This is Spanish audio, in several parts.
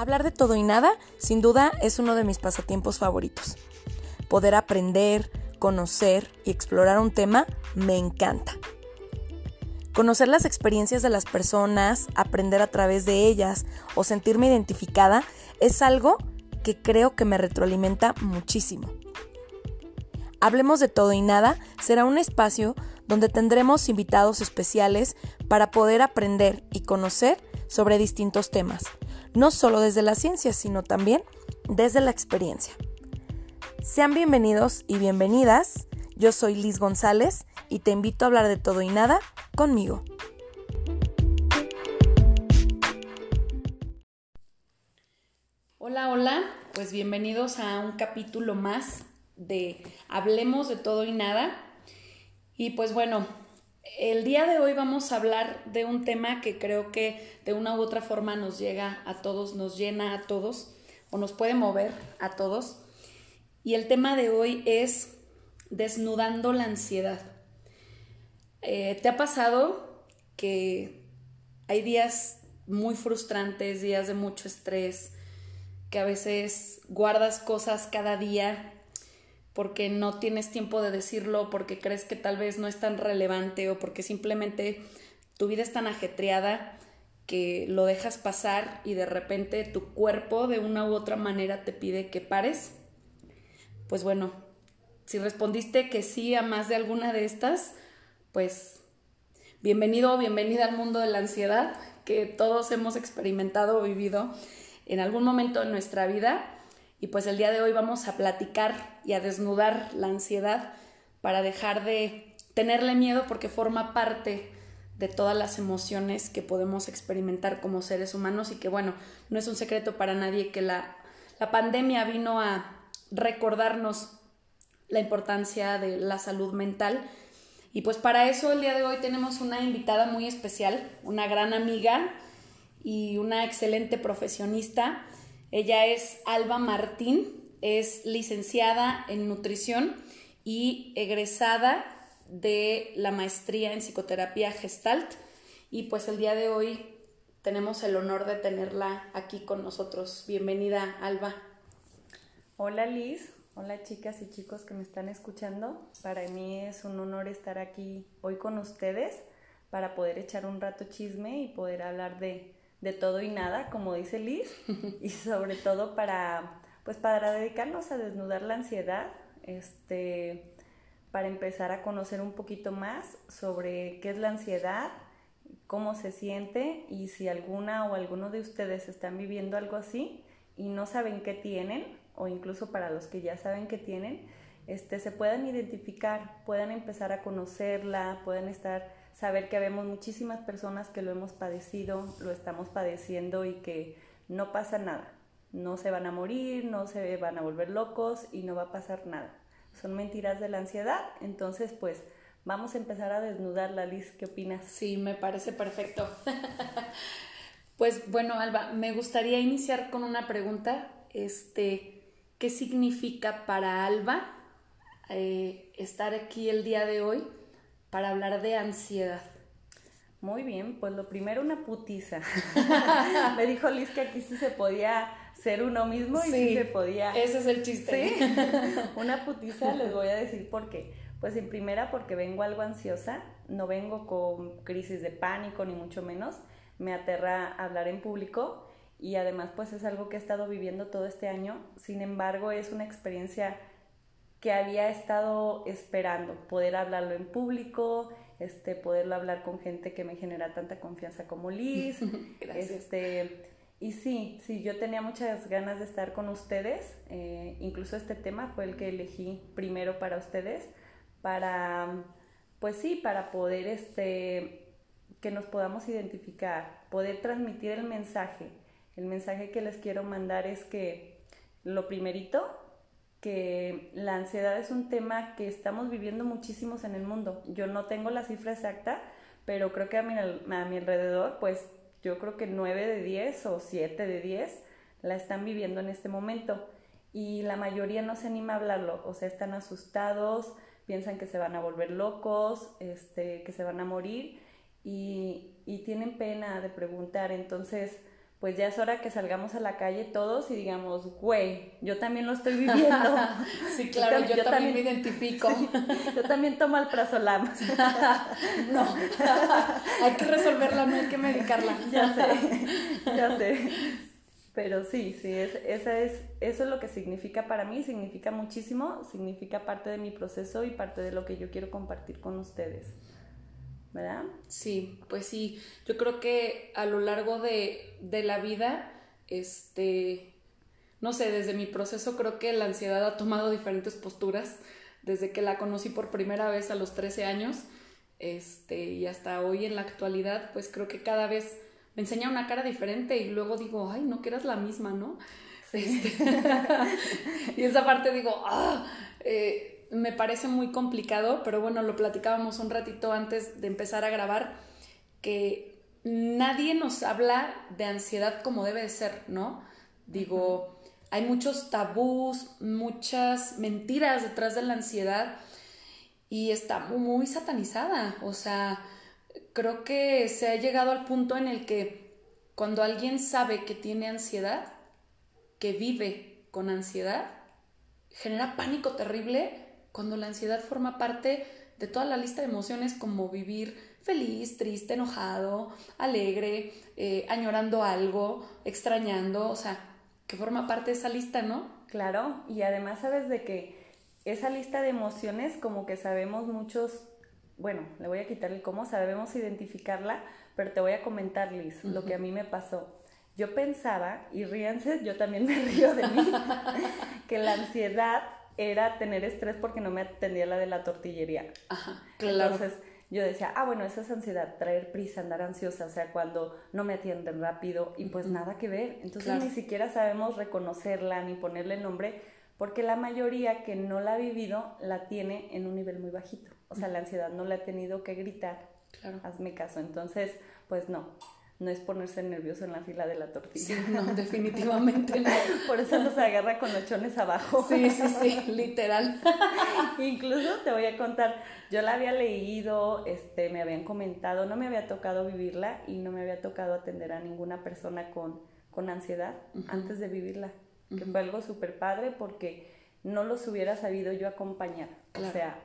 Hablar de todo y nada, sin duda, es uno de mis pasatiempos favoritos. Poder aprender, conocer y explorar un tema me encanta. Conocer las experiencias de las personas, aprender a través de ellas o sentirme identificada es algo que creo que me retroalimenta muchísimo. Hablemos de todo y nada será un espacio donde tendremos invitados especiales para poder aprender y conocer sobre distintos temas, no solo desde la ciencia, sino también desde la experiencia. Sean bienvenidos y bienvenidas. Yo soy Liz González y te invito a hablar de todo y nada conmigo. Hola, hola, pues bienvenidos a un capítulo más de Hablemos de todo y nada. Y pues bueno, el día de hoy vamos a hablar de un tema que creo que de una u otra forma nos llega a todos, nos llena a todos o nos puede mover a todos. Y el tema de hoy es desnudando la ansiedad. Eh, ¿Te ha pasado que hay días muy frustrantes, días de mucho estrés, que a veces guardas cosas cada día porque no tienes tiempo de decirlo, porque crees que tal vez no es tan relevante o porque simplemente tu vida es tan ajetreada que lo dejas pasar y de repente tu cuerpo de una u otra manera te pide que pares? Pues bueno, si respondiste que sí a más de alguna de estas, pues bienvenido o bienvenida al mundo de la ansiedad que todos hemos experimentado o vivido en algún momento de nuestra vida y pues el día de hoy vamos a platicar y a desnudar la ansiedad para dejar de tenerle miedo porque forma parte de todas las emociones que podemos experimentar como seres humanos y que bueno, no es un secreto para nadie que la, la pandemia vino a recordarnos la importancia de la salud mental. Y pues para eso el día de hoy tenemos una invitada muy especial, una gran amiga y una excelente profesionista ella es Alba Martín, es licenciada en nutrición y egresada de la maestría en psicoterapia gestalt. Y pues el día de hoy tenemos el honor de tenerla aquí con nosotros. Bienvenida, Alba. Hola Liz, hola chicas y chicos que me están escuchando. Para mí es un honor estar aquí hoy con ustedes para poder echar un rato chisme y poder hablar de, de todo y nada, como dice Liz, y sobre todo para, pues para dedicarnos a desnudar la ansiedad, este, para empezar a conocer un poquito más sobre qué es la ansiedad, cómo se siente y si alguna o alguno de ustedes están viviendo algo así y no saben qué tienen, o incluso para los que ya saben qué tienen, este, se puedan identificar, puedan empezar a conocerla, puedan estar saber que habemos muchísimas personas que lo hemos padecido, lo estamos padeciendo y que no pasa nada. No se van a morir, no se van a volver locos y no va a pasar nada. Son mentiras de la ansiedad, entonces pues vamos a empezar a desnudar la Liz, ¿qué opinas? Sí, me parece perfecto. pues bueno, Alba, me gustaría iniciar con una pregunta. Este, ¿qué significa para Alba eh, estar aquí el día de hoy? Para hablar de ansiedad. Muy bien, pues lo primero una putiza. Me dijo Liz que aquí sí se podía ser uno mismo y sí, se podía. Ese es el chiste. ¿Sí? una putiza, les voy a decir por qué. Pues en primera porque vengo algo ansiosa, no vengo con crisis de pánico ni mucho menos, me aterra hablar en público y además pues es algo que he estado viviendo todo este año, sin embargo es una experiencia que había estado esperando, poder hablarlo en público, este, poderlo hablar con gente que me genera tanta confianza como Liz. Gracias. Este, y sí, sí, yo tenía muchas ganas de estar con ustedes, eh, incluso este tema fue el que elegí primero para ustedes, para, pues sí, para poder, este, que nos podamos identificar, poder transmitir el mensaje. El mensaje que les quiero mandar es que lo primerito que la ansiedad es un tema que estamos viviendo muchísimos en el mundo. Yo no tengo la cifra exacta, pero creo que a mi, a mi alrededor, pues yo creo que 9 de 10 o 7 de 10 la están viviendo en este momento. Y la mayoría no se anima a hablarlo, o sea, están asustados, piensan que se van a volver locos, este, que se van a morir y, y tienen pena de preguntar. Entonces, pues ya es hora que salgamos a la calle todos y digamos, güey, yo también lo estoy viviendo. sí, claro, yo, también, me identifico. yo también tomo el prazolam. no, hay que resolverla, no hay que medicarla. ya sé, ya sé. Pero sí, sí, es, esa es, eso es lo que significa para mí, significa muchísimo, significa parte de mi proceso y parte de lo que yo quiero compartir con ustedes. ¿Verdad? Sí, pues sí, yo creo que a lo largo de, de la vida, este, no sé, desde mi proceso creo que la ansiedad ha tomado diferentes posturas, desde que la conocí por primera vez a los 13 años, este, y hasta hoy en la actualidad, pues creo que cada vez me enseña una cara diferente y luego digo, ay, no, que eras la misma, ¿no? Sí. Este, y esa parte digo, ah, eh, me parece muy complicado, pero bueno, lo platicábamos un ratito antes de empezar a grabar, que nadie nos habla de ansiedad como debe de ser, ¿no? Digo, hay muchos tabús, muchas mentiras detrás de la ansiedad y está muy satanizada, o sea, creo que se ha llegado al punto en el que cuando alguien sabe que tiene ansiedad, que vive con ansiedad, genera pánico terrible cuando la ansiedad forma parte de toda la lista de emociones como vivir feliz, triste, enojado, alegre, eh, añorando algo, extrañando, o sea, que forma parte de esa lista, ¿no? Claro, y además sabes de que esa lista de emociones como que sabemos muchos, bueno, le voy a quitar el cómo, sabemos identificarla, pero te voy a comentar, Liz, lo que a mí me pasó. Yo pensaba, y ríanse, yo también me río de mí, que la ansiedad era tener estrés porque no me atendía la de la tortillería. Ajá, claro. Entonces yo decía, ah, bueno, esa es ansiedad, traer prisa, andar ansiosa, o sea, cuando no me atienden rápido y pues nada que ver. Entonces ni siquiera sabemos reconocerla ni ponerle nombre porque la mayoría que no la ha vivido la tiene en un nivel muy bajito. O sea, la ansiedad no la ha tenido que gritar. Claro. Hazme caso. Entonces, pues no no es ponerse nervioso en la fila de la tortilla. Sí, no, definitivamente no. Por eso nos agarra con los chones abajo. Sí, sí, sí, literal. Incluso te voy a contar, yo la había leído, este, me habían comentado, no me había tocado vivirla y no me había tocado atender a ninguna persona con, con ansiedad antes de vivirla, que fue algo súper padre porque no los hubiera sabido yo acompañar. O sea,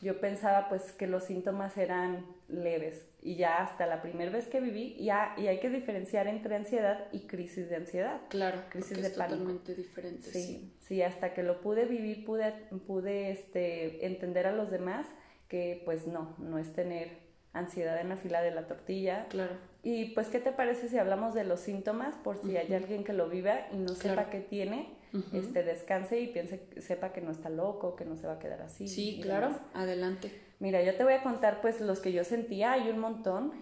yo pensaba pues que los síntomas eran leves y ya hasta la primera vez que viví ya y hay que diferenciar entre ansiedad y crisis de ansiedad. Claro, crisis de es totalmente diferente. Sí, sí, hasta que lo pude vivir pude pude este entender a los demás que pues no, no es tener ansiedad en la fila de la tortilla. Claro. Y pues qué te parece si hablamos de los síntomas por si hay alguien que lo viva y no sepa qué tiene? Este, descanse y piense, sepa que no está loco, que no se va a quedar así. Sí, claro, adelante. Mira, yo te voy a contar pues los que yo sentía, hay un montón,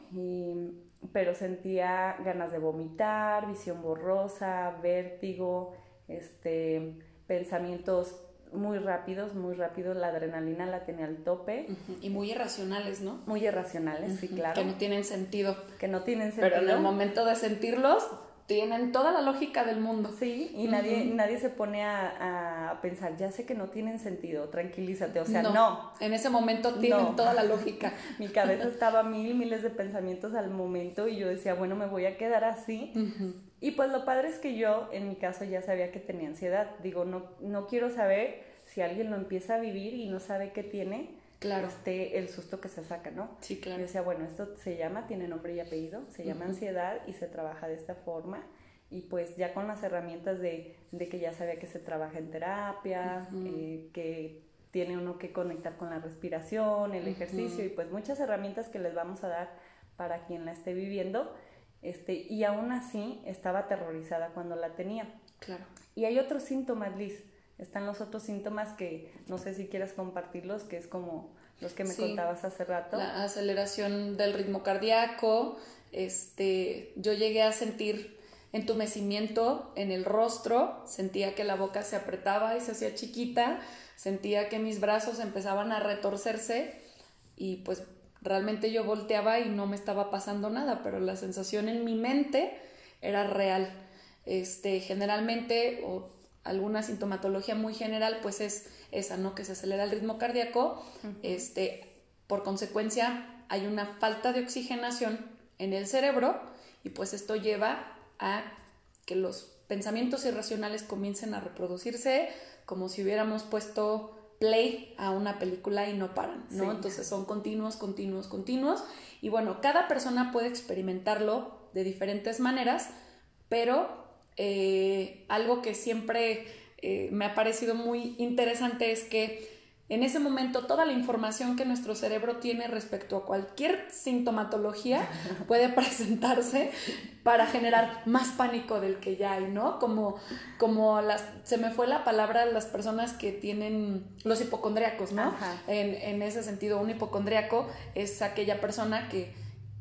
pero sentía ganas de vomitar, visión borrosa, vértigo, este, pensamientos muy rápidos, muy rápidos, la adrenalina la tenía al tope. Y muy irracionales, ¿no? Muy irracionales, sí, claro. Que no tienen sentido. Que no tienen sentido. Pero en el momento de sentirlos, tienen toda la lógica del mundo. Sí, y nadie, nadie se pone a, pensar, ya sé que no tienen sentido, tranquilízate, o sea, no. En ese momento tienen toda la lógica. Mi cabeza estaba mil, miles de pensamientos al momento y yo decía, bueno, me voy a quedar así. Y pues lo padre es que yo, en mi caso, ya sabía que tenía ansiedad. Digo, no, no quiero saber si alguien lo empieza a vivir y no sabe qué tiene, claro. Este, el susto que se saca, ¿no? Sí, claro. Yo decía, bueno, esto se llama, tiene nombre y apellido, se llama ansiedad y se trabaja de esta forma. Y pues ya con las herramientas de, de que ya sabía que se trabaja en terapia, eh, que tiene uno que conectar con la respiración, el ejercicio y pues muchas herramientas que les vamos a dar para quien la esté viviendo. Este, y aún así estaba aterrorizada cuando la tenía. Claro. Y hay otros síntomas, Liz están los otros síntomas que no sé si quieras compartirlos, que es como los que me contabas hace rato. La aceleración del ritmo cardíaco, este, yo llegué a sentir entumecimiento en el rostro, sentía que la boca se apretaba y se hacía chiquita, sentía que mis brazos empezaban a retorcerse y pues realmente yo volteaba y no me estaba pasando nada, pero la sensación en mi mente era real. Este, generalmente, o alguna sintomatología muy general, pues es esa, ¿no? Que se acelera el ritmo cardíaco. este, por consecuencia, hay una falta de oxigenación en el cerebro y pues esto lleva a que los pensamientos irracionales comiencen a reproducirse como si hubiéramos puesto play a una película y no paran, ¿no? Entonces son continuos, continuos, continuos. Y bueno, cada persona puede experimentarlo de diferentes maneras, pero eh, algo que siempre eh, me ha parecido muy interesante es que en ese momento toda la información que nuestro cerebro tiene respecto a cualquier sintomatología puede presentarse para generar más pánico del que ya hay, ¿no? Como, como las, se me fue la palabra las personas que tienen los hipocondríacos, ¿no? En, en, ese sentido, un hipocondríaco es aquella persona que,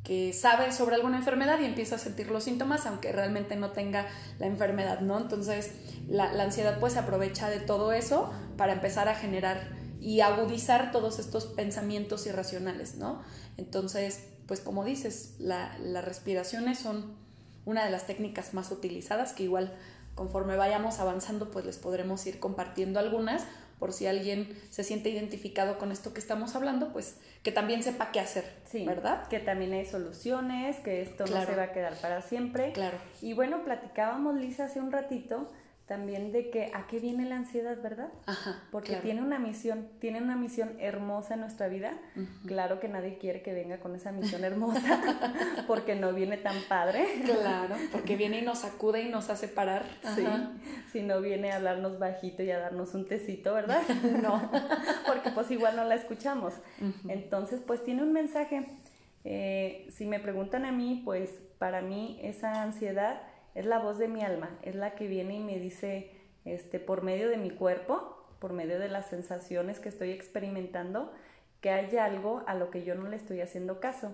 que sabe sobre alguna enfermedad y empieza a sentir los síntomas, aunque realmente no tenga la enfermedad, ¿no? Entonces, la, ansiedad pues se aprovecha de todo eso para empezar a generar y agudizar todos estos pensamientos irracionales, ¿no? Entonces, pues como dices, las respiraciones son una de las técnicas más utilizadas, que igual conforme vayamos avanzando, pues les podremos ir compartiendo algunas, por si alguien se siente identificado con esto que estamos hablando, pues que también sepa qué hacer, sí, ¿verdad? Que también hay soluciones, que esto no se va a quedar para siempre. Claro. Y bueno, platicábamos, Lisa, hace un ratito también de que a qué viene la ansiedad, ¿verdad? Ajá, Porque tiene una misión, tiene una misión hermosa en nuestra vida. Claro que nadie quiere que venga con esa misión hermosa, porque no viene tan padre. Claro, porque viene y nos sacude y nos hace parar. Sí, si no viene a hablarnos bajito y a darnos un tecito, ¿verdad? No, porque pues igual no la escuchamos. Entonces, pues tiene un mensaje. Eh, si me preguntan a mí, pues para mí esa ansiedad es la voz de mi alma, es la que viene y me dice, este, por medio de mi cuerpo, por medio de las sensaciones que estoy experimentando, que hay algo a lo que yo no le estoy haciendo caso.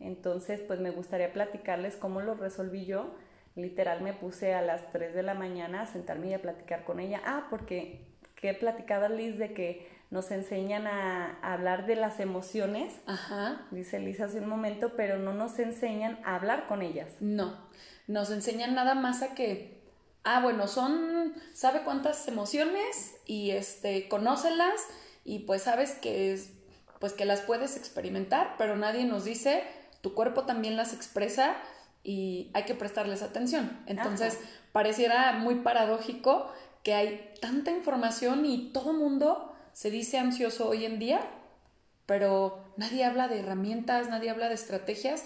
Entonces, pues me gustaría platicarles cómo lo resolví yo. Literal me puse a las 3 de la mañana a sentarme y a platicar con ella. Ah, porque que platicaba Liz de que nos enseñan a, hablar de las emociones, Ajá. dice Liz hace un momento, pero no nos enseñan a hablar con ellas. No, nos enseñan nada más a que, ah, bueno, son, sabe cuántas emociones y este, conócelas y pues sabes que, es, pues que las puedes experimentar, pero nadie nos dice, tu cuerpo también las expresa y hay que prestarles atención. Entonces, pareciera muy paradójico que hay tanta información y todo mundo se dice ansioso hoy en día, pero nadie habla de herramientas, nadie habla de estrategias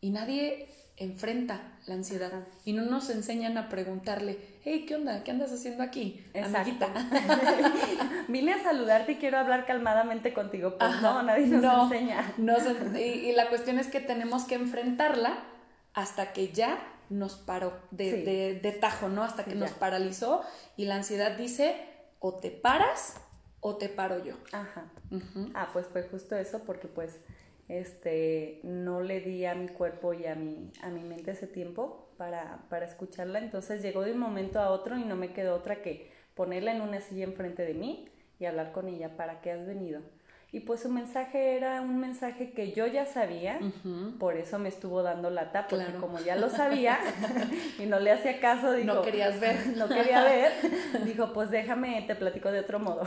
y nadie enfrenta la ansiedad y no nos enseñan a preguntarle, hey, ¿qué onda? ¿Qué andas haciendo aquí? Amiguita. Vine a saludarte y quiero hablar calmadamente contigo. Pues no, nadie nos enseña. y, la cuestión es que tenemos que enfrentarla hasta que ya nos paró de, de, tajo, ¿no? Hasta que nos paralizó y la ansiedad dice, o te paras o te paro yo. Ajá. Ah, pues fue justo eso porque pues este, no le di a mi cuerpo y a mi, a mi mente ese tiempo para, para escucharla. Entonces llegó de un momento a otro y no me quedó otra que ponerla en una silla enfrente de mí y hablar con ella, ¿para qué has venido? Y pues su mensaje era un mensaje que yo ya sabía, por eso me estuvo dando la tapa, porque como ya lo sabía y no le hacía caso, dijo, no querías ver, no quería ver, dijo, pues déjame, te platico de otro modo.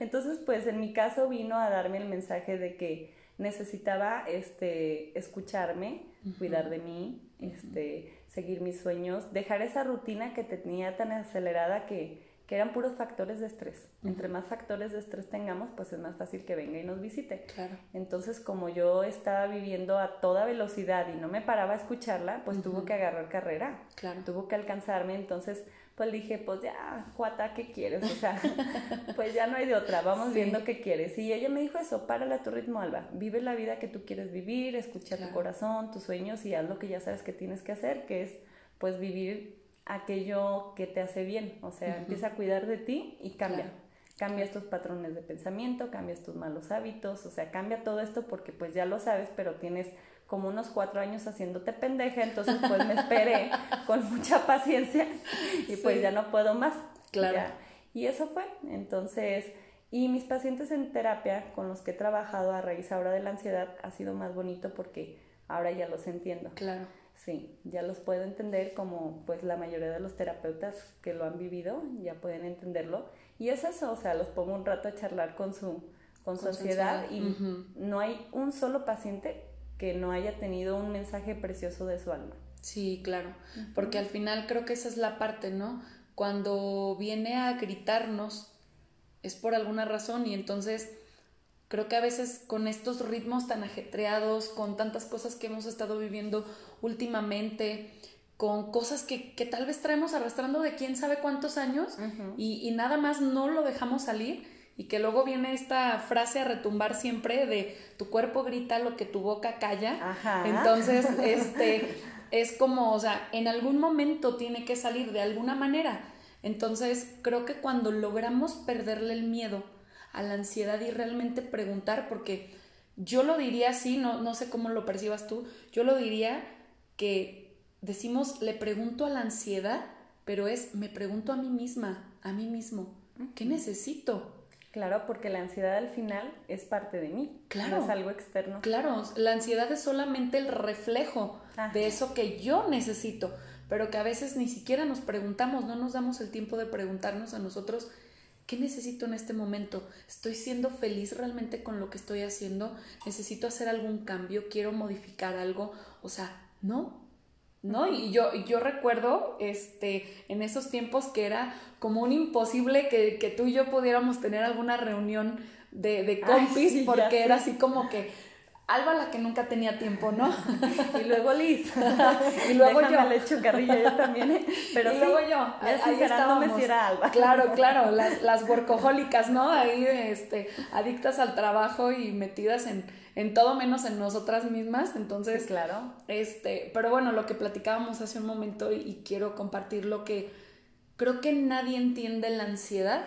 Entonces, pues en mi caso vino a darme el mensaje de que necesitaba este, escucharme, cuidar de mí, este, seguir mis sueños, dejar esa rutina que tenía tan acelerada que, que eran puros factores de estrés. Entre más factores de estrés tengamos, pues es más fácil que venga y nos visite. Claro. Entonces, como yo estaba viviendo a toda velocidad y no me paraba a escucharla, pues tuvo que agarrar carrera. Claro. Tuvo que alcanzarme, entonces pues dije, pues ya, cuata, ¿qué quieres? O sea, pues ya no hay de otra, vamos viendo qué quieres. Y ella me dijo eso, párale a tu ritmo, Alba, vive la vida que tú quieres vivir, escucha tu corazón, tus sueños y haz lo que ya sabes que tienes que hacer, que es pues vivir aquello que te hace bien, o sea, empieza a cuidar de ti y cambia. Cambia estos patrones de pensamiento, cambia estos malos hábitos, o sea, cambia todo esto porque pues ya lo sabes, pero tienes como unos cuatro años haciéndote pendeja, entonces pues me esperé con mucha paciencia y pues ya no puedo más. Claro. Y eso fue, entonces, y mis pacientes en terapia con los que he trabajado a raíz ahora de la ansiedad ha sido más bonito porque ahora ya los entiendo. Claro. Sí, ya los puedo entender como pues la mayoría de los terapeutas que lo han vivido ya pueden entenderlo. Y es eso, o sea, los pongo un rato a charlar con su, con, su ansiedad y no hay un solo paciente que no haya tenido un mensaje precioso de su alma. Sí, claro, porque al final creo que esa es la parte, ¿no? Cuando viene a gritarnos es por alguna razón y entonces creo que a veces con estos ritmos tan ajetreados, con tantas cosas que hemos estado viviendo últimamente, con cosas que, que tal vez traemos arrastrando de quién sabe cuántos años y, y nada más no lo dejamos salir y que luego viene esta frase a retumbar siempre de tu cuerpo grita lo que tu boca calla. Ajá. Entonces, este es como, o sea, en algún momento tiene que salir de alguna manera. Entonces, creo que cuando logramos perderle el miedo a la ansiedad y realmente preguntar, porque yo lo diría así, no, no sé cómo lo percibas tú, yo lo diría que decimos, le pregunto a la ansiedad, pero es, me pregunto a mí misma, a mí mismo, ¿qué necesito? Claro, porque la ansiedad al final es parte de mí, claro, no es algo externo. Claro, la ansiedad es solamente el reflejo de eso que yo necesito, pero que a veces ni siquiera nos preguntamos, no nos damos el tiempo de preguntarnos a nosotros ¿Qué necesito en este momento? ¿Estoy siendo feliz realmente con lo que estoy haciendo? ¿Necesito hacer algún cambio? ¿Quiero modificar algo? O sea, no, ¿no? Y yo, yo recuerdo este, en esos tiempos que era como un imposible que, que tú y yo pudiéramos tener alguna reunión de, de compis, porque era así como que Alba la que nunca tenía tiempo, ¿no? y luego Liz. y luego yo. le echo carrilla yo también, ¿eh? pero y luego yo. Ahí estábamos. Si era Alba. Claro, claro, las, las ¿no? Ahí, este, adictas al trabajo y metidas en, en todo menos en nosotras mismas. Entonces, claro. Este, pero bueno, lo que platicábamos hace un momento y, y quiero compartir lo que creo que nadie entiende la ansiedad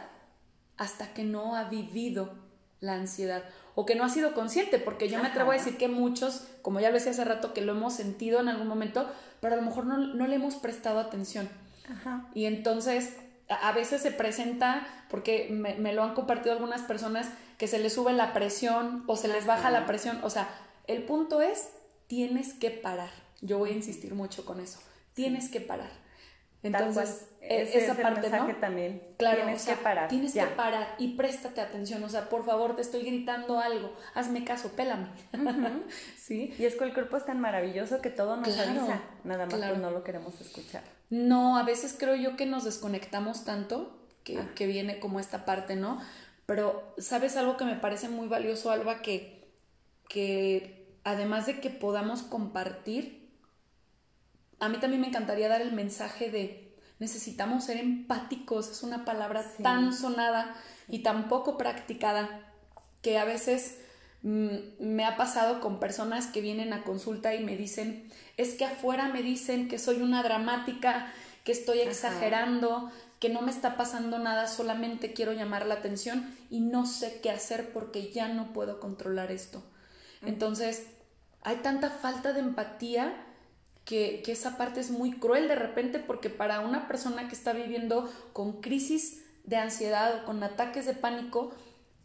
hasta que no ha vivido la ansiedad o que no ha sido consciente, porque yo me atrevo a decir que muchos, como ya lo decía hace rato, que lo hemos sentido en algún momento, pero a lo mejor no, no le hemos prestado atención. Ajá. Y entonces a veces se presenta, porque me, me, lo han compartido algunas personas, que se les sube la presión o se les baja la presión. O sea, el punto es, tienes que parar. Yo voy a insistir mucho con eso. Tienes que parar. Entonces, e-, esa parte, ¿no? también. Claro, tienes que parar. Tienes que parar y préstate atención. O sea, por favor, te estoy gritando algo. Hazme caso, pélame. sí. Y es que el cuerpo es tan maravilloso que todo nos avisa. Nada más no lo queremos escuchar. No, a veces creo yo que nos desconectamos tanto que, ah. que viene como esta parte, ¿no? Pero, ¿sabes algo que me parece muy valioso, Alba? Que, que además de que podamos compartir a mí también me encantaría dar el mensaje de necesitamos ser empáticos, es una palabra tan sonada y tan poco practicada que a veces mm, me ha pasado con personas que vienen a consulta y me dicen, es que afuera me dicen que soy una dramática, que estoy exagerando, que no me está pasando nada, solamente quiero llamar la atención y no sé qué hacer porque ya no puedo controlar esto. Entonces, hay tanta falta de empatía que, esa parte es muy cruel de repente porque para una persona que está viviendo con crisis de ansiedad o con ataques de pánico,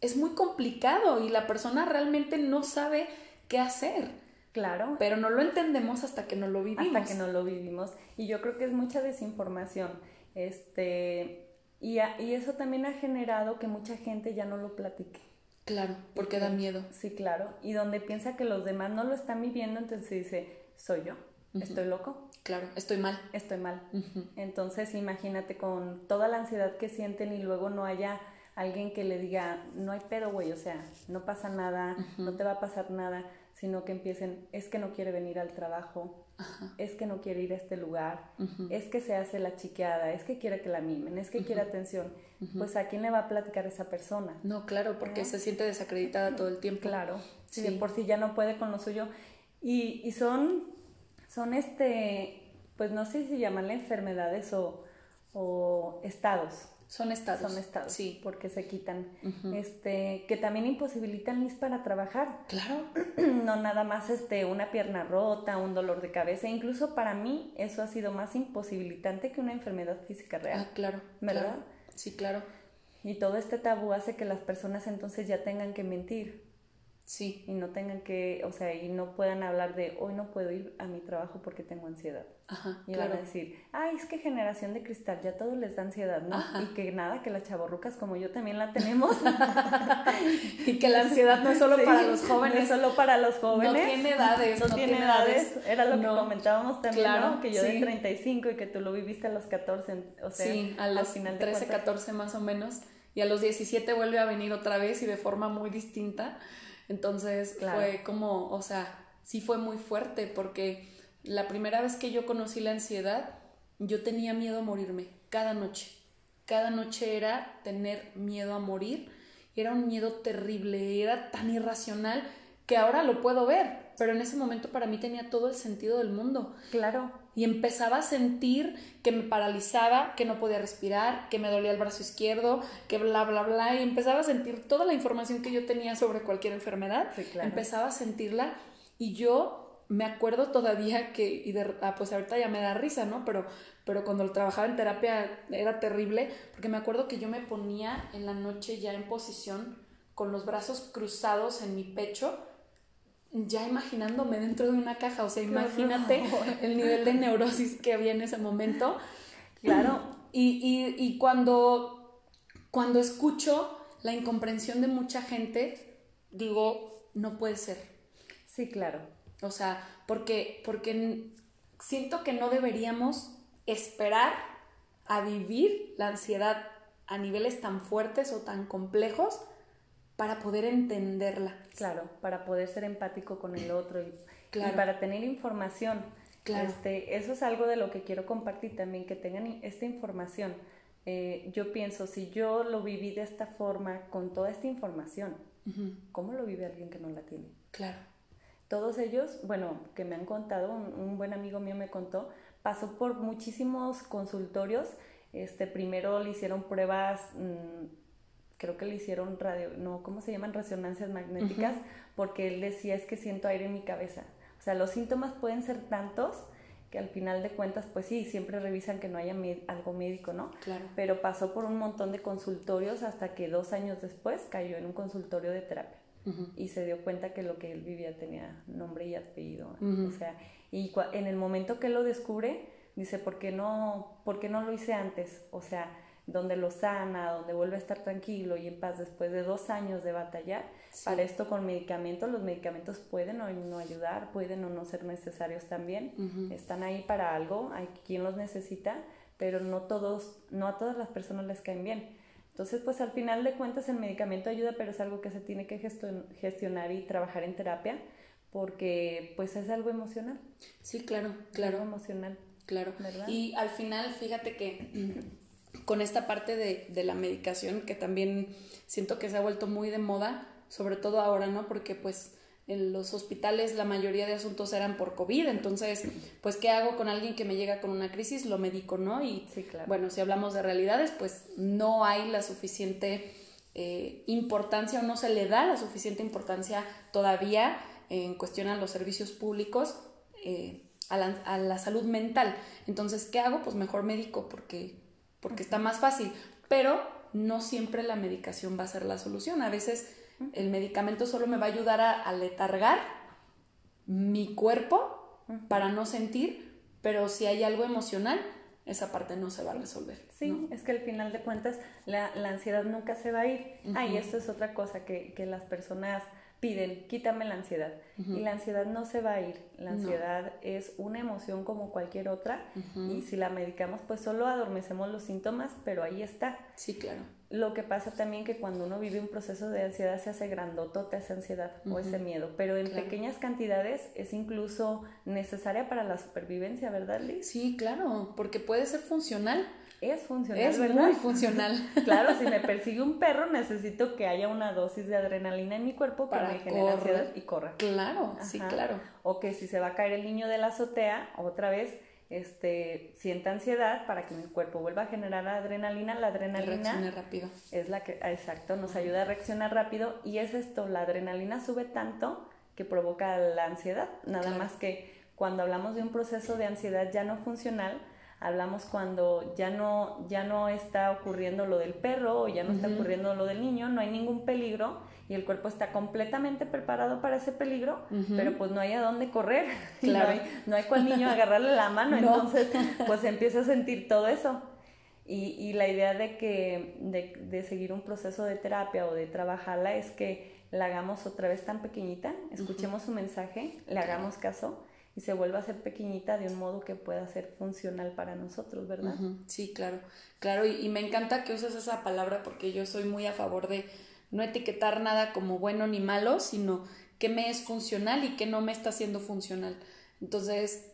es muy complicado y la persona realmente no sabe qué hacer. Claro. Pero no lo entendemos hasta que no lo vivimos. Hasta que no lo vivimos. Y yo creo que es mucha desinformación. Este, y, y eso también ha generado que mucha gente ya no lo platique. Claro, porque da miedo. Sí, claro. Y donde piensa que los demás no lo están viviendo, entonces dice, soy yo. ¿Estoy loco? Claro, estoy mal. Estoy mal. Entonces imagínate con toda la ansiedad que sienten y luego no haya alguien que le diga, no hay pedo, güey, o sea, no pasa nada, no te va a pasar nada, sino que empiecen, es que no quiere venir al trabajo, es que no quiere ir a este lugar, es que se hace la chiqueada, es que quiere que la mimen, es que quiere atención. Pues a quién le va a platicar esa persona. No, claro, porque se siente desacreditada todo el tiempo. Claro, sí. por si ya no puede con lo suyo. Y, y son son este, pues no sé si llaman enfermedades o, o estados. Son estados. Son estados. Sí. Porque se quitan. Este, que también imposibilitan Liz para trabajar. Claro. no nada más este, una pierna rota, un dolor de cabeza. Incluso para mí eso ha sido más imposibilitante que una enfermedad física real. Ah, claro. ¿Verdad? Sí, claro. Y todo este tabú hace que las personas entonces ya tengan que mentir. Sí. Y no tengan que, o sea, y no puedan hablar de hoy no puedo ir a mi trabajo porque tengo ansiedad. Ajá, Y claro. van a decir, ay, es que generación de cristal, ya todo les da ansiedad, ¿no? Ajá. Y que nada, que las chaborrucas como yo también la tenemos. y que la ansiedad no es solo Sí, para los No jóvenes. es solo para los jóvenes. No tiene edades. No, tiene edades. Era lo No. que comentábamos también, Claro, ¿no? Que yo sí. de 35 y que tú lo viviste a los 14. O sea, sí, a al los final de 13, cuentas- 14 más o menos. Y a los 17 vuelve a venir otra vez y de forma muy distinta. Entonces Claro. fue como, o sea, sí fue muy fuerte porque la primera vez que yo conocí la ansiedad, yo tenía miedo a morirme cada noche. Cada noche era tener miedo a morir. Era un miedo terrible, era tan irracional que ahora lo puedo ver, pero en ese momento para mí tenía todo el sentido del mundo Claro. Y empezaba a sentir que me paralizaba, que no podía respirar, que me dolía el brazo izquierdo, que bla, bla, bla, y empezaba a sentir toda la información que yo tenía sobre cualquier enfermedad, Sí, claro. empezaba a sentirla y yo me acuerdo todavía que, y de, ah, pues ahorita ya me da risa, ¿no? Pero, pero cuando lo trabajaba en terapia era terrible, porque me acuerdo que yo me ponía en la noche ya en posición con los brazos cruzados en mi pecho, ya imaginándome dentro de una caja, o sea, imagínate el nivel de neurosis que había en ese momento. Claro. Y, y, y cuando, cuando escucho la incomprensión de mucha gente, digo, no puede ser. Sí, claro. O sea, porque, porque siento que no deberíamos esperar a vivir la ansiedad a niveles tan fuertes o tan complejos para poder entenderla. Claro, para poder ser empático con el otro y, Claro. y para tener información. Claro. Este, eso es algo de lo que quiero compartir también, que tengan esta información. Eh, yo pienso, si yo lo viví de esta forma, con toda esta información, ¿cómo lo vive alguien que no la tiene? Claro. Todos ellos, bueno, que me han contado, un, un buen amigo mío me contó, pasó por muchísimos consultorios. Este, primero le hicieron pruebas, mm, creo que le hicieron radio, no, ¿cómo se llaman? Resonancias magnéticas, porque él decía es que siento aire en mi cabeza. O sea, los síntomas pueden ser tantos que al final de cuentas, pues sí, siempre revisan que no haya algo médico, ¿no? Claro. Pero pasó por un montón de consultorios hasta que dos años después cayó en un consultorio de terapia y se dio cuenta que lo que él vivía tenía nombre y apellido. O sea, y en el momento que lo descubre, dice, ¿por qué, no, ¿por qué no lo hice antes? O sea, donde lo sana, donde vuelve a estar tranquilo y en paz después de dos años de batallar. Sí. Para esto con medicamentos, los medicamentos pueden o no ayudar, pueden o no ser necesarios también. Están ahí para algo, hay quien los necesita, pero no todos, no a todas las personas les caen bien. Entonces, pues al final de cuentas el medicamento ayuda, pero es algo que se tiene que gestionar y trabajar en terapia, porque pues es algo emocional, Sí, claro, algo claro, emocional. claro. ¿Verdad? Y al final, fíjate que con esta parte de, de la medicación, que también siento que se ha vuelto muy de moda, sobre todo ahora, ¿no? Porque pues en los hospitales la mayoría de asuntos eran por COVID, entonces, pues, ¿qué hago con alguien que me llega con una crisis? Lo medico, ¿no? Y Sí, claro. bueno, si hablamos de realidades, pues no hay la suficiente eh, importancia o no se le da la suficiente importancia todavía en cuestión a los servicios públicos eh, a, la, a la salud mental. Entonces, ¿qué hago? Pues mejor médico porque, porque está más fácil. Pero no siempre la medicación va a ser la solución. A veces el medicamento solo me va a ayudar a, a letargar mi cuerpo para no sentir, pero si hay algo emocional, esa parte no se va a resolver. Sí, ¿no? es que al final de cuentas la, la ansiedad nunca se va a ir. Ah, y esto es otra cosa que, que las personas piden, quítame la ansiedad. Y la ansiedad no se va a ir. La No. ansiedad es una emoción como cualquier otra. Y si la medicamos, pues solo adormecemos los síntomas, pero ahí está. Sí, claro. Lo que pasa también que cuando uno vive un proceso de ansiedad se hace grandotota esa ansiedad o ese miedo, pero en Claro. pequeñas cantidades es incluso necesaria para la supervivencia, ¿verdad, Liz? Sí, claro, porque puede ser funcional. Es funcional, es ¿verdad? muy funcional. Claro, si me persigue un perro, necesito que haya una dosis de adrenalina en mi cuerpo para que me genere correr. ansiedad y corra. Claro, sí, claro. O que si se va a caer el niño de la azotea, otra vez, este, sienta ansiedad para que mi cuerpo vuelva a generar adrenalina. La adrenalina Reaccione rápido. es la que, exacto, nos ayuda a reaccionar rápido y es esto, la adrenalina sube tanto que provoca la ansiedad. Nada Claro. más que cuando hablamos de un proceso de ansiedad ya no funcional, hablamos cuando ya no, ya no está ocurriendo lo del perro o ya no está ocurriendo lo del niño, no hay ningún peligro y el cuerpo está completamente preparado para ese peligro, pero pues no hay a dónde correr, claro. no, hay, cual niño agarrarle la mano, entonces pues empieza a sentir todo eso. Y, y la idea de que de, de seguir un proceso de terapia o de trabajarla es que la hagamos otra vez tan pequeñita, escuchemos su mensaje, le hagamos caso y se vuelva a ser pequeñita de un modo que pueda ser funcional para nosotros, ¿verdad? Sí, claro, claro, y, me encanta que uses esa palabra porque yo soy muy a favor de no etiquetar nada como bueno ni malo, sino qué me es funcional y qué no me está haciendo funcional. Entonces,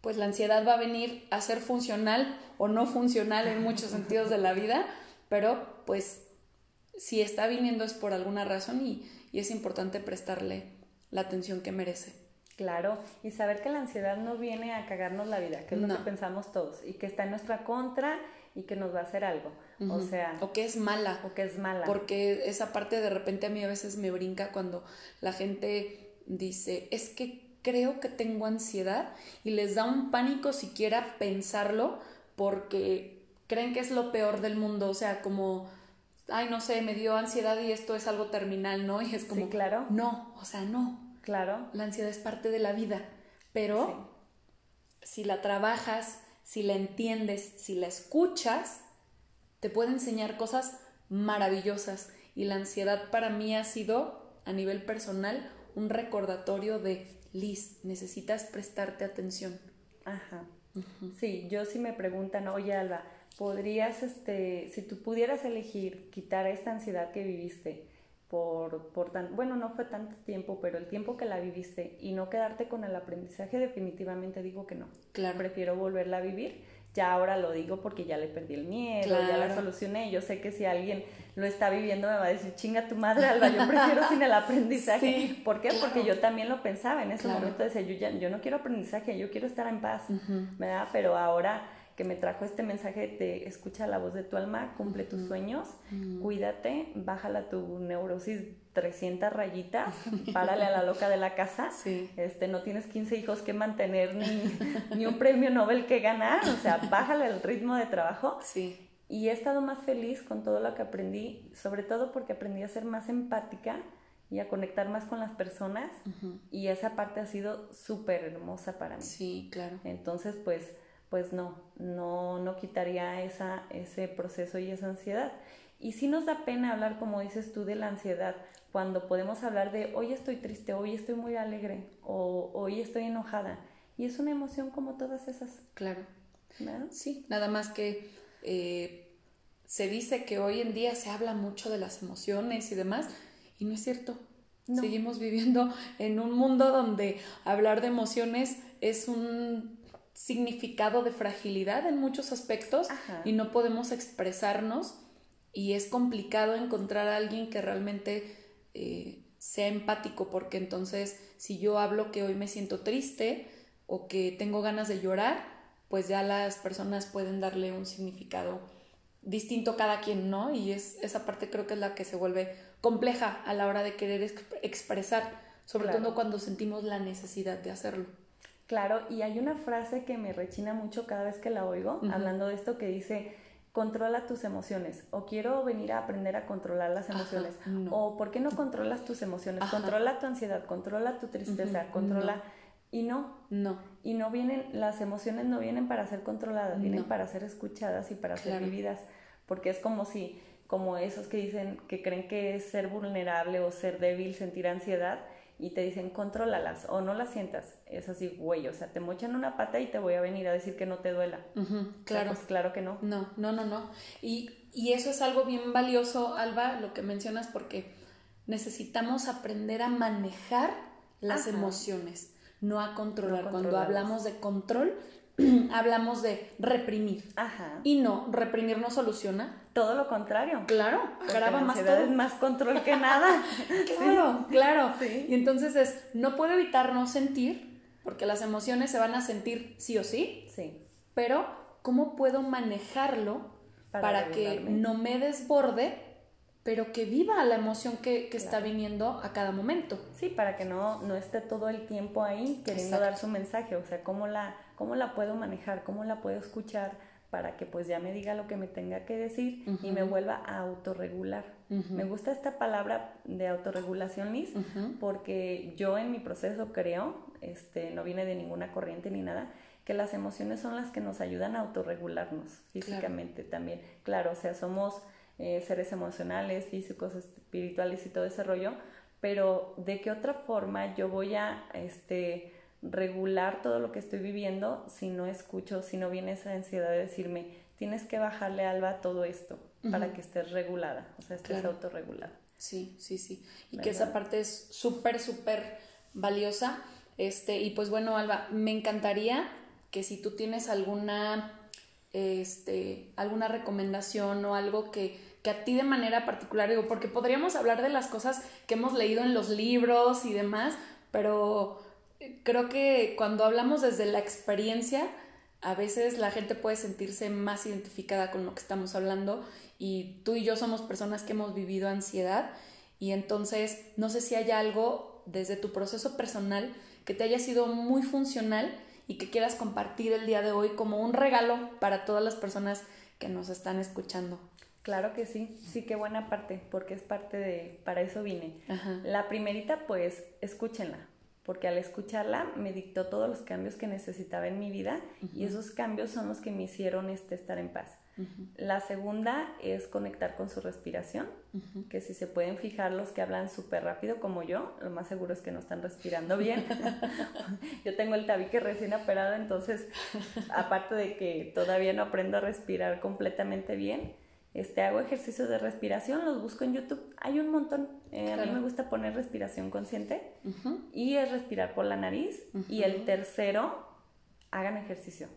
pues la ansiedad va a venir a ser funcional o no funcional en muchos sentidos de la vida, pero pues si está viniendo es por alguna razón y es importante prestarle la atención que merece. Claro, y saber que la ansiedad no viene a cagarnos la vida, que es lo que pensamos todos, y que está en nuestra contra y que nos va a hacer algo. O sea. O que es mala. O que es mala. Porque esa parte de repente a mí a veces me brinca cuando la gente dice, es que creo que tengo ansiedad y les da un pánico siquiera pensarlo porque creen que es lo peor del mundo. O sea, como ay, no sé, me dio ansiedad y esto es algo terminal, ¿no? Y es como, claro. No, o sea, no. Claro. La ansiedad es parte de la vida, pero si la trabajas, si la entiendes, si la escuchas, te puede enseñar cosas maravillosas. Y la ansiedad para mí ha sido, a nivel personal, un recordatorio de, Liz, necesitas prestarte atención. Ajá. Sí, yo sí me preguntan, oye Alba, ¿podrías, este, si tú pudieras elegir quitar esta ansiedad que viviste, por, por tan, bueno, no fue tanto tiempo, pero el tiempo que la viviste y no quedarte con el aprendizaje, definitivamente digo que no. Claro. Prefiero volverla a vivir. Ya ahora lo digo porque ya le perdí el miedo, ya la solucioné. Yo sé que si alguien lo está viviendo me va a decir, chinga tu madre, Alba, yo prefiero sin el aprendizaje. ¿Por qué? Porque yo también lo pensaba en ese momento, decía, yo, ya, yo no quiero aprendizaje, yo quiero estar en paz, ¿verdad? Pero ahora que me trajo este mensaje de escucha la voz de tu alma, cumple tus sueños, cuídate, bájala tu neurosis 300 rayitas, párale a la loca de la casa, este, no tienes 15 hijos que mantener ni, ni, un premio Nobel que ganar, o sea, bájale el ritmo de trabajo. Sí. Y he estado más feliz con todo lo que aprendí, sobre todo porque aprendí a ser más empática y a conectar más con las personas y esa parte ha sido súper hermosa para mí. Sí, claro. Entonces, pues pues no, no, no quitaría esa, ese proceso y esa ansiedad. Y sí nos da pena hablar, como dices tú, de la ansiedad, cuando podemos hablar de hoy estoy triste, hoy estoy muy alegre o hoy estoy enojada. Y es una emoción como todas esas. Claro. Sí, nada más que eh, se dice que hoy en día se habla mucho de las emociones y demás, y no es cierto. Seguimos viviendo en un mundo donde hablar de emociones es un significado de fragilidad en muchos aspectos y no podemos expresarnos y es complicado encontrar a alguien que realmente eh, sea empático porque entonces si yo hablo que hoy me siento triste o que tengo ganas de llorar, pues ya las personas pueden darle un significado distinto cada quien, ¿no? Y es esa parte creo que es la que se vuelve compleja a la hora de querer expresar, sobre todo cuando sentimos la necesidad de hacerlo. Claro, y hay una frase que me rechina mucho cada vez que la oigo, hablando de esto, que dice, controla tus emociones, o quiero venir a aprender a controlar las emociones, o ¿por qué no controlas tus emociones? Controla tu ansiedad, controla tu tristeza, controla... Y no, no. Y no vienen, las emociones no vienen para ser controladas, vienen para ser escuchadas y para ser vividas, porque es como si, como esos que dicen que creen que es ser vulnerable o ser débil, sentir ansiedad, y te dicen contrólalas o no las sientas. Es así, güey, o sea, te mochan una pata y te voy a venir a decir que no te duela. claro. pues claro que no. No, no, no, no. Y, y eso es algo bien valioso, Alba, lo que mencionas, porque necesitamos aprender a manejar las emociones, no a controlar. Cuando hablamos de control, hablamos de reprimir. Ajá. Y no, reprimir no soluciona. Todo lo contrario. Claro, agrava más todo. es más control que nada. claro, claro. Y entonces es, no puedo evitar no sentir, porque las emociones se van a sentir sí o sí. Sí. Pero, ¿cómo puedo manejarlo para, que no me desborde pero que viva la emoción que, está viniendo a cada momento. Sí, para que no, no esté todo el tiempo ahí queriendo dar su mensaje, o sea, cómo la, ¿cómo la puedo manejar? ¿Cómo la puedo escuchar para que pues ya me diga lo que me tenga que decir y me vuelva a autorregular? Me gusta esta palabra de autorregulación, Liz, porque yo en mi proceso creo, este, no viene de ninguna corriente ni nada, que las emociones son las que nos ayudan a autorregularnos físicamente también. Claro, o sea, somos eh, seres emocionales, físicos, espirituales y todo ese rollo, pero de qué otra forma yo voy a este, regular todo lo que estoy viviendo si no escucho, si no viene esa ansiedad de decirme, tienes que bajarle alba todo esto para que estés regulada, o sea, estés autorregulada. Sí, sí, sí. Y que esa parte es súper, súper valiosa. Este, y pues bueno, Alba, me encantaría que si tú tienes alguna, este, alguna recomendación o algo que, que a ti de manera particular, digo, porque podríamos hablar de las cosas que hemos leído en los libros y demás, pero creo que cuando hablamos desde la experiencia, a veces la gente puede sentirse más identificada con lo que estamos hablando y tú y yo somos personas que hemos vivido ansiedad y entonces no sé si hay algo desde tu proceso personal que te haya sido muy funcional y que quieras compartir el día de hoy como un regalo para todas las personas que nos están escuchando. Claro que sí, sí, qué buena parte, porque es parte de, para eso vine. La primerita, pues, escúchenla, porque al escucharla me dictó todos los cambios que necesitaba en mi vida y esos cambios son los que me hicieron este, estar en paz. La segunda es conectar con su respiración, que si se pueden fijar los que hablan súper rápido como yo, lo más seguro es que no están respirando bien. yo tengo el tabique recién operado, entonces aparte de que todavía no aprendo a respirar completamente bien, este, hago ejercicios de respiración, los busco en YouTube, hay un montón. Eh, a mí me gusta poner respiración consciente y es respirar por la nariz. Y el tercero, hagan ejercicio.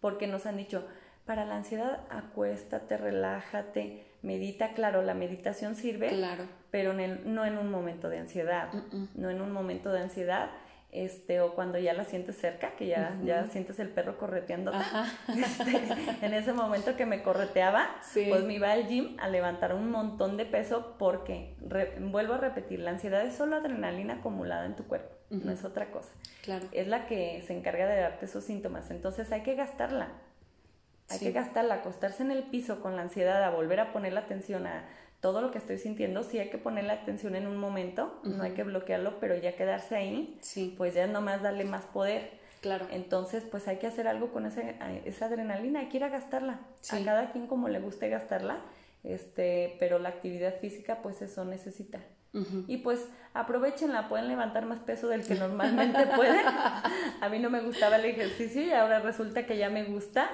Porque nos han dicho, para la ansiedad, acuéstate, relájate, medita. Claro, la meditación sirve, claro. pero no en un momento de ansiedad. No en un momento de ansiedad este, o cuando ya la sientes cerca, que ya, ya sientes el perro correteando. Este, en ese momento que me correteaba, pues me iba al gym a levantar un montón de peso porque, vuelvo a repetir, la ansiedad es solo adrenalina acumulada en tu cuerpo, no es otra cosa. Claro. Es la que se encarga de darte esos síntomas, entonces hay que gastarla. Hay que gastarla, acostarse en el piso con la ansiedad, a volver a poner la atención a todo lo que estoy sintiendo, sí hay que ponerle atención en un momento, no hay que bloquearlo, pero ya quedarse ahí, sí. pues ya nomás darle más poder. Claro. Entonces, pues hay que hacer algo con esa, esa adrenalina, hay que ir a gastarla. A cada quien como le guste gastarla, este, pero la actividad física, pues eso necesita. Y pues aprovechenla, pueden levantar más peso del que normalmente pueden. A mí no me gustaba el ejercicio y ahora resulta que ya me gusta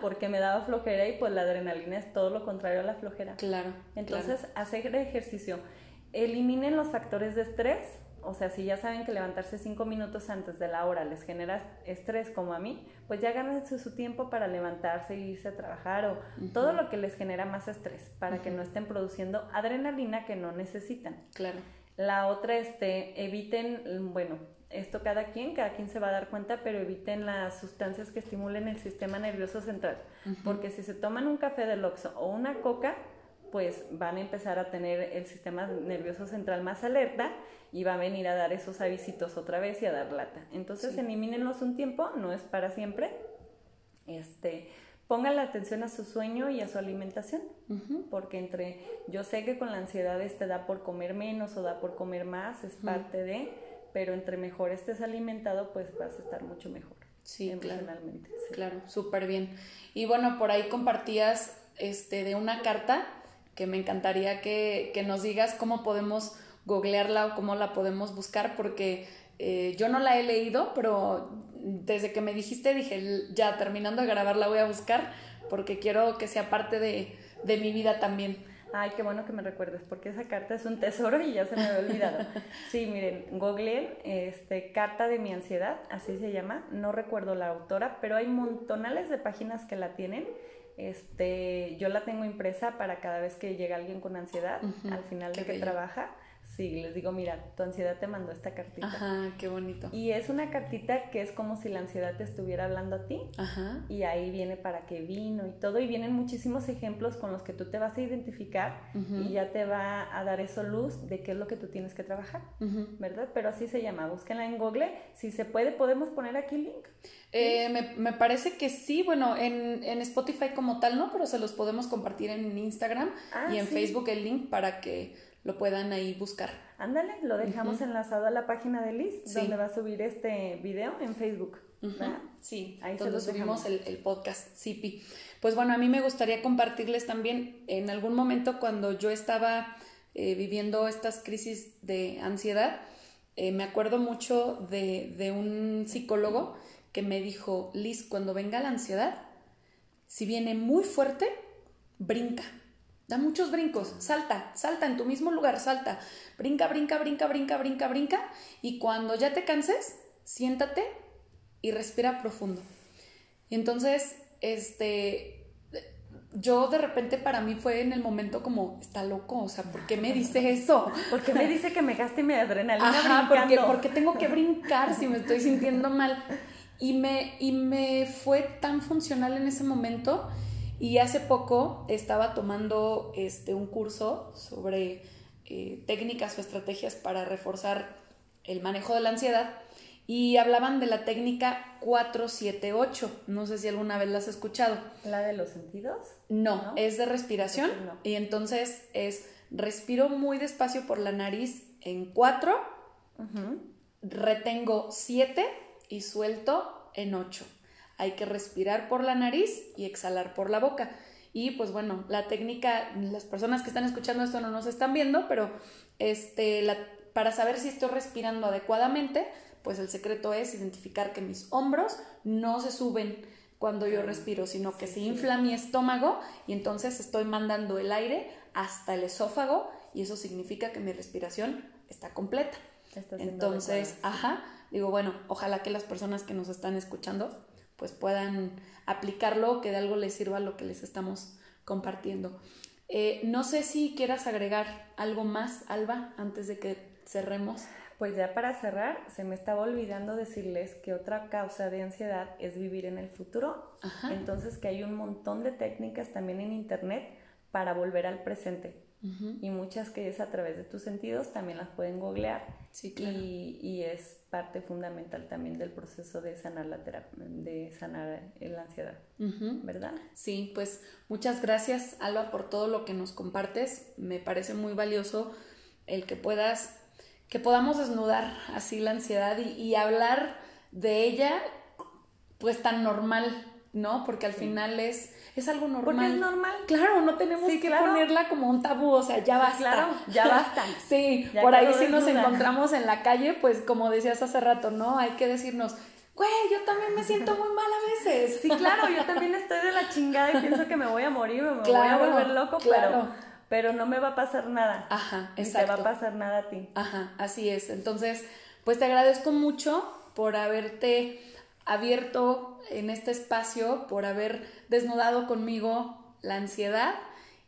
porque me daba flojera y pues la adrenalina es todo lo contrario a la flojera. Claro. Entonces, hacer ejercicio. Eliminen los factores de estrés o sea, si ya saben que levantarse cinco minutos antes de la hora les genera estrés como a mí, pues ya gánense su tiempo para levantarse e irse a trabajar o todo lo que les genera más estrés para que no estén produciendo adrenalina que no necesitan. Claro. La otra, este, eviten, bueno, esto cada quien, cada quien se va a dar cuenta, pero eviten las sustancias que estimulen el sistema nervioso central, porque si se toman un café de loxo o una coca, pues van a empezar a tener el sistema nervioso central más alerta y va a venir a dar esos avisitos otra vez y a dar lata. Entonces, elimínenlos un tiempo, no es para siempre. Este, pongan la atención a su sueño y a su alimentación, porque entre, yo sé que con la ansiedad este da por comer menos o da por comer más, es parte de, pero entre mejor estés alimentado, pues vas a estar mucho mejor. Sí, emocionalmente. Claro, claro súper bien. Y bueno, por ahí compartías este, de una carta que me encantaría que, que nos digas cómo podemos googlearla o cómo la podemos buscar, porque eh, yo no la he leído, pero desde que me dijiste dije, ya terminando de grabar la voy a buscar, porque quiero que sea parte de, de mi vida también. Ay, qué bueno que me recuerdes, porque esa carta es un tesoro y ya se me había olvidado. Sí, miren, googleen este, Carta de mi ansiedad, así se llama. No recuerdo la autora, pero hay montonales de páginas que la tienen. Este, yo la tengo impresa para cada vez que llega alguien con ansiedad, al final de que trabaja Sí, les digo, mira, tu ansiedad te mandó esta cartita. Ajá, qué bonito. Y es una cartita que es como si la ansiedad te estuviera hablando a ti. Ajá. Y ahí viene para qué vino y todo. Y vienen muchísimos ejemplos con los que tú te vas a identificar y ya te va a dar eso luz de qué es lo que tú tienes que trabajar, ¿verdad? Pero así se llama. Búsquenla en Google. Si se puede, podemos poner aquí el link. Eh, me, me, parece que sí, bueno, en, en, Spotify como tal no, pero se los podemos compartir en Instagram Ah, y en sí. Facebook el link para que lo puedan ahí buscar. Ándale, lo dejamos enlazado a la página de Liz, Sí. donde va a subir este video en Facebook. Sí, Ahí se donde los subimos el podcast Zipi. Pues bueno, a mí me gustaría compartirles también en algún momento cuando yo estaba eh, viviendo estas crisis de ansiedad, eh, me acuerdo mucho de, de un psicólogo que me dijo, Liz, cuando venga la ansiedad, si viene muy fuerte, brinca. Da muchos brincos, salta, salta en tu mismo lugar, salta, brinca, brinca, brinca, brinca, brinca, brinca, y cuando ya te canses, siéntate y respira profundo. Y entonces, este, yo de repente para mí fue en el momento como, está loco, o sea, ¿por qué me dice eso? ¿Por qué me dice que me gaste mi adrenalina Ajá, porque, porque tengo que brincar si me estoy sintiendo mal. Y me, y me fue tan funcional en ese momento. Y hace poco estaba tomando este, un curso sobre eh, técnicas o estrategias para reforzar el manejo de la ansiedad. Y hablaban de la técnica 478. No sé si alguna vez la has escuchado. ¿La de los sentidos? No, ¿No? es de respiración. No. Y entonces es respiro muy despacio por la nariz en 4 Ujú. retengo 7 y suelto en 8. Hay que respirar por la nariz y exhalar por la boca. Y pues bueno, la técnica, las personas que están escuchando esto no nos están viendo, pero este, la- para saber si estoy respirando adecuadamente, pues el secreto es identificar que mis hombros no se suben cuando yo respiro, sino que Sí, se sí. infla mi estómago y entonces estoy mandando el aire hasta el esófago y eso significa que mi respiración está completa. Está Entonces, adecuada. ajá, digo, bueno, ojalá que las personas que nos están escuchando pues puedan aplicarlo, que de algo les sirva lo que les estamos compartiendo. Eh, no sé si quieras agregar algo más, Alba, antes de que cerremos. Pues ya para cerrar, se me estaba olvidando decirles que otra causa de ansiedad es vivir en el futuro. Ajá. Entonces que hay un montón de técnicas también en internet para volver al presente. Y muchas que es a través de tus sentidos también las pueden googlear. Sí, claro. Y, y es parte fundamental también del proceso de sanar la terapia, de sanar la ansiedad. ¿verdad? Sí, pues muchas gracias, Alba, por todo lo que nos compartes. Me parece muy valioso el que puedas, que podamos desnudar así la ansiedad y, y hablar de ella, pues tan normal, ¿no? Porque al final es, es algo normal. Porque es normal. Claro, no tenemos Sí, que claro. ponerla como un tabú, o sea, ya basta. claro, ya basta. sí, Ya por ahí si nos encontramos en la calle, pues como decías hace rato, ¿no? Hay que decirnos, güey, yo también me siento muy mal a veces. Sí, claro, yo también estoy de la chingada y pienso que me voy a morir, me Claro, voy a volver loco, claro. pero, pero no me va a pasar nada. Ajá, Ni exacto. te va a pasar nada a ti. Ajá, así es. Entonces, pues te agradezco mucho por haberte abierto en este espacio, por haber desnudado conmigo la ansiedad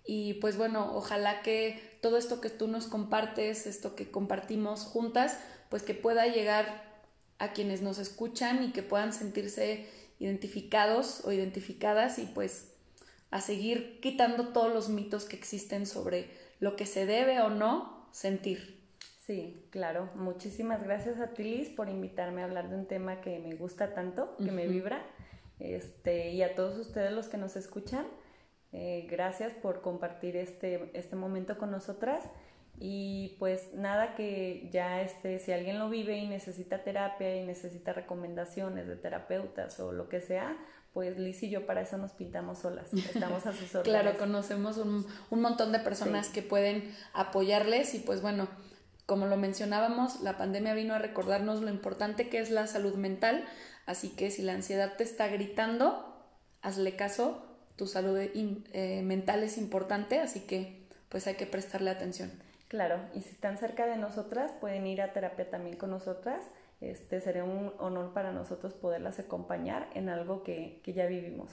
y pues bueno, ojalá que todo esto que tú nos compartes, esto que compartimos juntas, pues que pueda llegar a quienes nos escuchan y que puedan sentirse identificados o identificadas y pues a seguir quitando todos los mitos que existen sobre lo que se debe o no sentir. Sí, claro. Muchísimas gracias a ti, Liz, por invitarme a hablar de un tema que me gusta tanto, que me vibra. Este, y a todos ustedes los que nos escuchan, eh, gracias por compartir este, este momento con nosotras. Y pues nada que ya este, si alguien lo vive y necesita terapia y necesita recomendaciones de terapeutas o lo que sea, pues Liz y yo para eso nos pintamos solas. Estamos a sus órdenes. Claro, conocemos un, un montón de personas Sí. que pueden apoyarles y pues bueno, como lo mencionábamos, la pandemia vino a recordarnos lo importante que es la salud mental, así que si la ansiedad te está gritando, hazle caso, tu salud in- eh, mental es importante, así que pues hay que prestarle atención. Claro, y si están cerca de nosotras, pueden ir a terapia también con nosotras este, sería un honor para nosotros poderlas acompañar en algo que, que ya vivimos.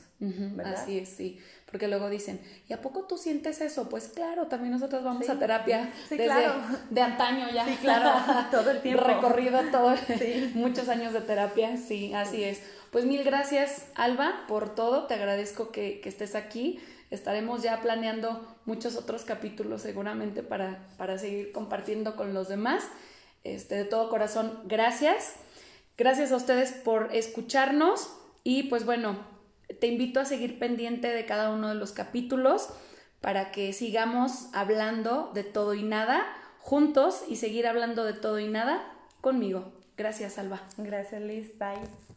así es, sí. Porque luego dicen, ¿y a poco tú sientes eso? Pues claro, también nosotros vamos a terapia desde de antaño ya. Sí, claro, todo el tiempo. Recorrido todo, muchos años de terapia, sí, así es. Pues mil gracias, Alba, por todo. Te agradezco que, que estés aquí. Estaremos ya planeando muchos otros capítulos seguramente para, para seguir compartiendo con los demás. Este, de todo corazón, gracias. Gracias a ustedes por escucharnos y pues bueno, te invito a seguir pendiente de cada uno de los capítulos para que sigamos hablando de todo y nada juntos y seguir hablando de todo y nada conmigo. Gracias, Alba. Gracias, Liz. Bye.